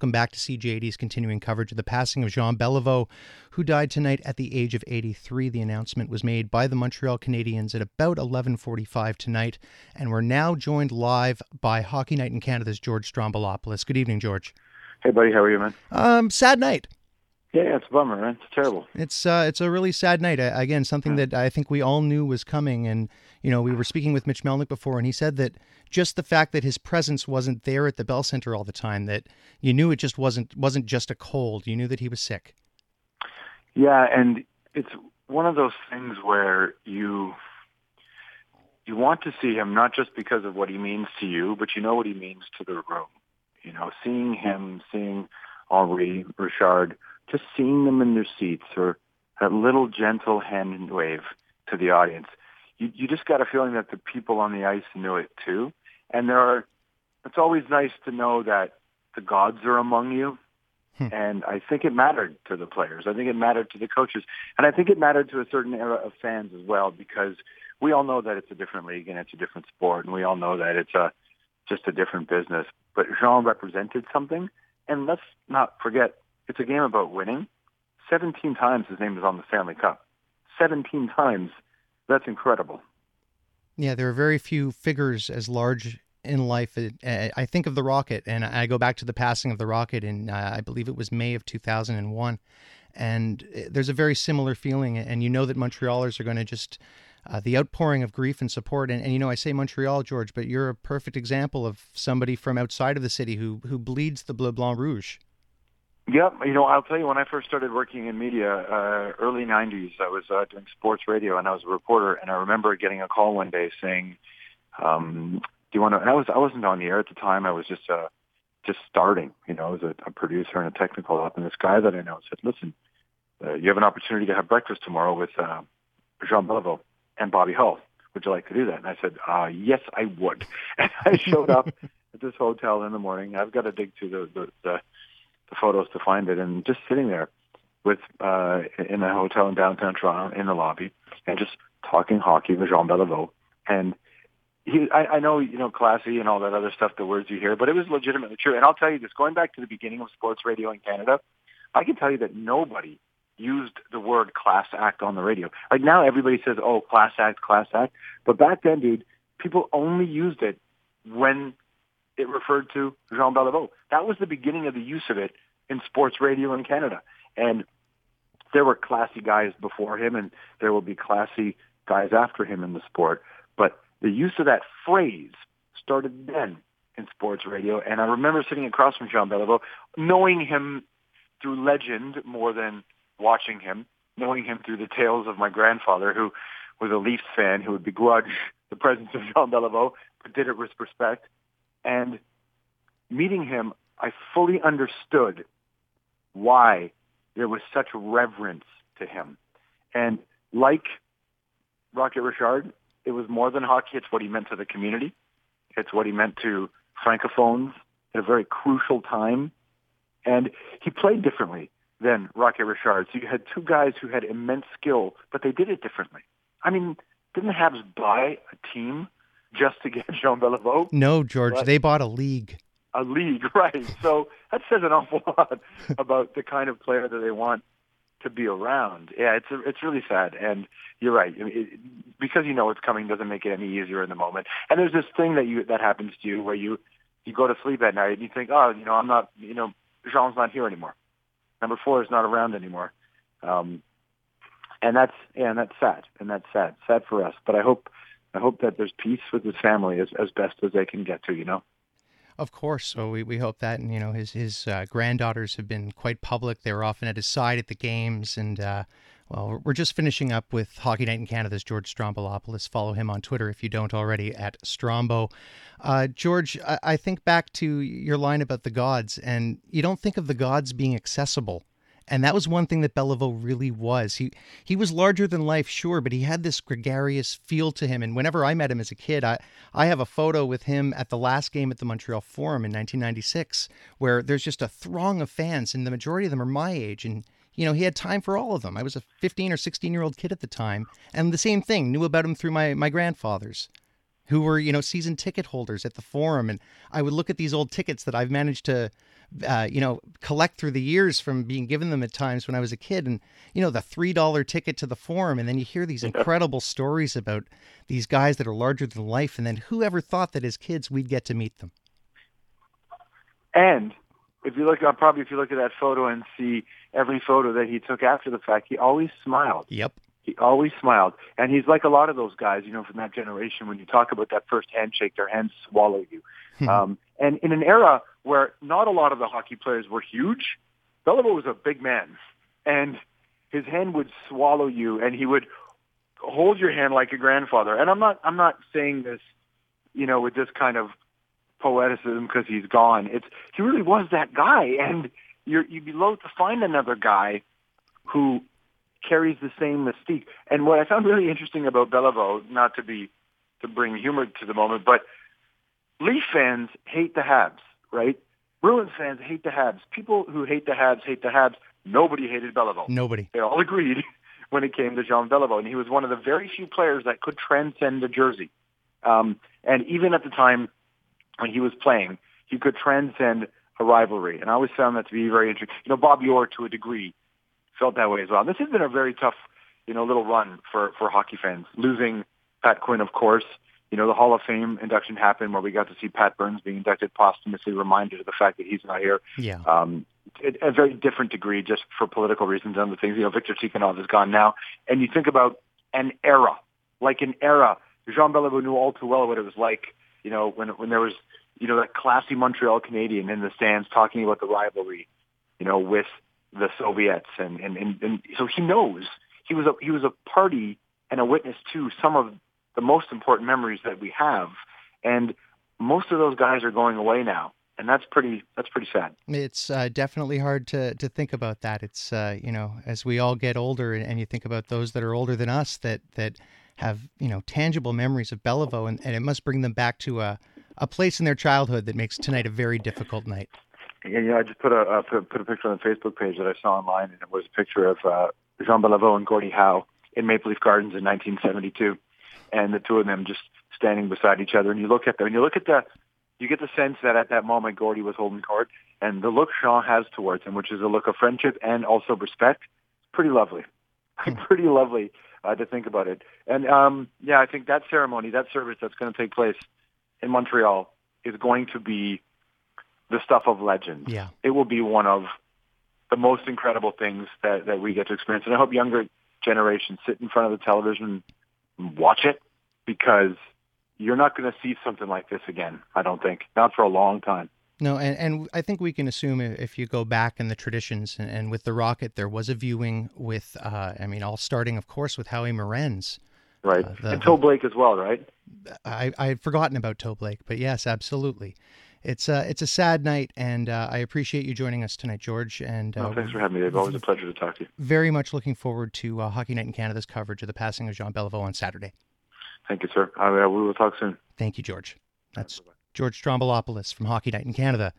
Welcome back to CJAD's continuing coverage of the passing of Jean Beliveau, who died tonight at the age of 83. The announcement was made by the Montreal Canadiens at about 11:45 tonight, and we're now joined live by Hockey Night in Canada's George Stroumboulopoulos. Good evening, George. Hey, buddy, how are you, man? Um, sad night. Yeah, it's a bummer, man. It's terrible. It's uh, it's a really sad night. Again, something that I think we all knew was coming, and you know, we were speaking with Mitch Melnick before, and he said that just the fact that his presence wasn't there at the Bell Center all the time, that you knew it just wasn't wasn't just a cold. You knew that he was sick. Yeah, and it's one of those things where you you want to see him not just because of what he means to you, but you know what he means to the room. You know, seeing him, seeing Henri, Richard, just seeing them in their seats or that little gentle hand wave to the audience. You you just got a feeling that the people on the ice knew it too. And there are it's always nice to know that the gods are among you. Hmm. And I think it mattered to the players. I think it mattered to the coaches. And I think it mattered to a certain era of fans as well because we all know that it's a different league and it's a different sport and we all know that it's a just a different business. But Jean represented something and let's not forget it's a game about winning. 17 times his name is on the Stanley Cup. 17 times. That's incredible. Yeah, there are very few figures as large in life. Uh, I think of the Rocket, and I go back to the passing of the Rocket in, uh, I believe it was May of 2001. And uh, there's a very similar feeling, and you know that Montrealers are going to just. Uh, the outpouring of grief and support, and, and you know, I say Montreal, George, but you're a perfect example of somebody from outside of the city who who bleeds the bleu blanc rouge. Yep. You know, I'll tell you, when I first started working in media, uh, early 90s, I was uh, doing sports radio and I was a reporter. And I remember getting a call one day saying, um, do you want to, and I, was, I wasn't on the air at the time. I was just, uh, just starting, you know, as a, a producer and a technical op. And this guy that I know said, listen, uh, you have an opportunity to have breakfast tomorrow with uh, Jean Beliveau and Bobby Hull. Would you like to do that? And I said, uh, yes, I would. And I showed up at this hotel in the morning. I've got to dig through the, the, the photos to find it, and just sitting there with uh, in a hotel in downtown Toronto in the lobby, and just talking hockey with Jean Beliveau. And he, I, I know you know classy and all that other stuff, the words you hear, but it was legitimately true. And I'll tell you this: going back to the beginning of sports radio in Canada, I can tell you that nobody used the word class act on the radio. Like now, everybody says, "Oh, class act, class act," but back then, dude, people only used it when it referred to Jean Beliveau. That was the beginning of the use of it in sports radio in Canada. And there were classy guys before him, and there will be classy guys after him in the sport. But the use of that phrase started then in sports radio. And I remember sitting across from Jean Beliveau, knowing him through legend more than watching him, knowing him through the tales of my grandfather, who was a Leafs fan, who would begrudge the presence of Jean Beliveau, but did it with respect. And meeting him, I fully understood why there was such reverence to him. And like Rocket Richard, it was more than hockey. It's what he meant to the community. It's what he meant to francophones at a very crucial time. And he played differently than Rocket Richard. So you had two guys who had immense skill, but they did it differently. I mean, didn't the Habs buy a team just to get Jean Beliveau? No, George, they bought a league. a league, right? So that says an awful lot about the kind of player that they want to be around. Yeah, it's a, it's really sad, and you're right. I mean, it, because you know it's coming doesn't make it any easier in the moment. And there's this thing that you that happens to you where you you go to sleep at night and you think, oh, you know, I'm not, you know, Jean's not here anymore. Number four is not around anymore. Um, and that's yeah, and that's sad, and that's sad, sad for us. But I hope I hope that there's peace with his family as as best as they can get to. You know. Of course. So we, we hope that, and you know, his his uh, granddaughters have been quite public. They were often at his side at the games, and uh, well, we're- just finishing up with Hockey Night in Canada's George Stroumboulopoulos. Follow him on Twitter if you don't already at Strombo. Uh, George, I, I think back to your line about the gods, and you don't think of the gods being accessible. And that was one thing that Beliveau really was. He he was larger than life, sure, but he had this gregarious feel to him. And whenever I met him as a kid, I, I have a photo with him at the last game at the Montreal Forum in 1996, where there's just a throng of fans, and the majority of them are my age. And you know, he had time for all of them. I was a 15 or 16 year old kid at the time, and the same thing, knew about him through my my grandfathers who were you know season ticket holders at the forum, and I would look at these old tickets that I've managed to. Uh, you know, collect through the years from being given them at times when I was a kid, and you know the three dollar ticket to the forum, and then you hear these incredible stories about these guys that are larger than life, and then whoever thought that as kids we'd get to meet them. And if you look, probably if you look at that photo and see every photo that he took after the fact, he always smiled. Yep. He always smiled, and he's like a lot of those guys, you know, from that generation. When you talk about that first handshake, their hands swallow you. Hmm. um, and in an era where not a lot of the hockey players were huge, Beliveau was a big man, and his hand would swallow you, and he would hold your hand like a grandfather. And I'm not, I'm not saying this, you know, with this kind of poeticism because he's gone. It's he really was that guy, and you're, you'd be loath to find another guy who carries the same mystique. And what I found really interesting about Beliveau, not to be to bring humor to the moment, but Leaf fans hate the Habs, right? Bruins fans hate the Habs. People who hate the Habs hate the Habs. Nobody hated Beliveau. Nobody. They all agreed when it came to Jean Beliveau, and he was one of the very few players that could transcend the jersey. Um, and even at the time when he was playing, he could transcend a rivalry. And I always found that to be very interesting. You know, Bob Orr, to a degree, felt that way as well. This has been a very tough, you know, little run for for hockey fans. Losing Pat Quinn, of course. You know, the Hall of Fame induction happened where we got to see Pat Burns being inducted posthumously, reminded of the fact that he's not here. Yeah. Um, at a very different degree, just for political reasons and other things. You know, Victor Tikhonov is gone now, and you think about an era, like an era. Jean Beliveau knew all too well what it was like. You know, when when there was you know that classy Montreal Canadian in the stands talking about the rivalry, you know, with the Soviets, and and and, and so he knows he was a he was a party and a witness to some of the most important memories that we have, and most of those guys are going away now, and that's pretty that's pretty sad. It's uh, definitely hard to to think about that. It's uh, you know as we all get older, and, you think about those that are older than us that that have you know tangible memories of Beliveau, and, and it must bring them back to a a place in their childhood that makes tonight a very difficult night. Yeah, you know, I just put a uh, put, put a picture on the Facebook page that I saw online, and it was a picture of uh, Jean Beliveau and Gordie Howe in Maple Leaf Gardens in 1972, and the two of them just standing beside each other. And you look at them, and you look at the, you get the sense that at that moment Gordie was holding court, and the look Jean has towards him, which is a look of friendship and also respect, pretty lovely, pretty lovely uh, to think about it. And um, yeah, I think that ceremony, that service that's going to take place in Montreal is going to be the stuff of legend. Yeah. It will be one of the most incredible things that, that we get to experience. And I hope younger generations sit in front of the television and watch it because you're not going to see something like this again, I don't think. Not for a long time. No, and, and I think we can assume if you go back in the traditions and, and with the Rocket, there was a viewing with, uh, I mean, all starting, of course, with Howie Morenz. Right. Uh, the- and Toe Blake as well, right? I, I had forgotten about Toe Blake, but yes, absolutely. It's a, it's a sad night, and uh, I appreciate you joining us tonight, George. And uh, Oh, thanks for having me. It's always a pleasure to talk to you. very much looking forward to uh, Hockey Night in Canada's coverage of the passing of Jean Beliveau on Saturday. Thank you, sir. I, we will talk soon. Thank you, George. That's George Stroumboulopoulos from Hockey Night in Canada.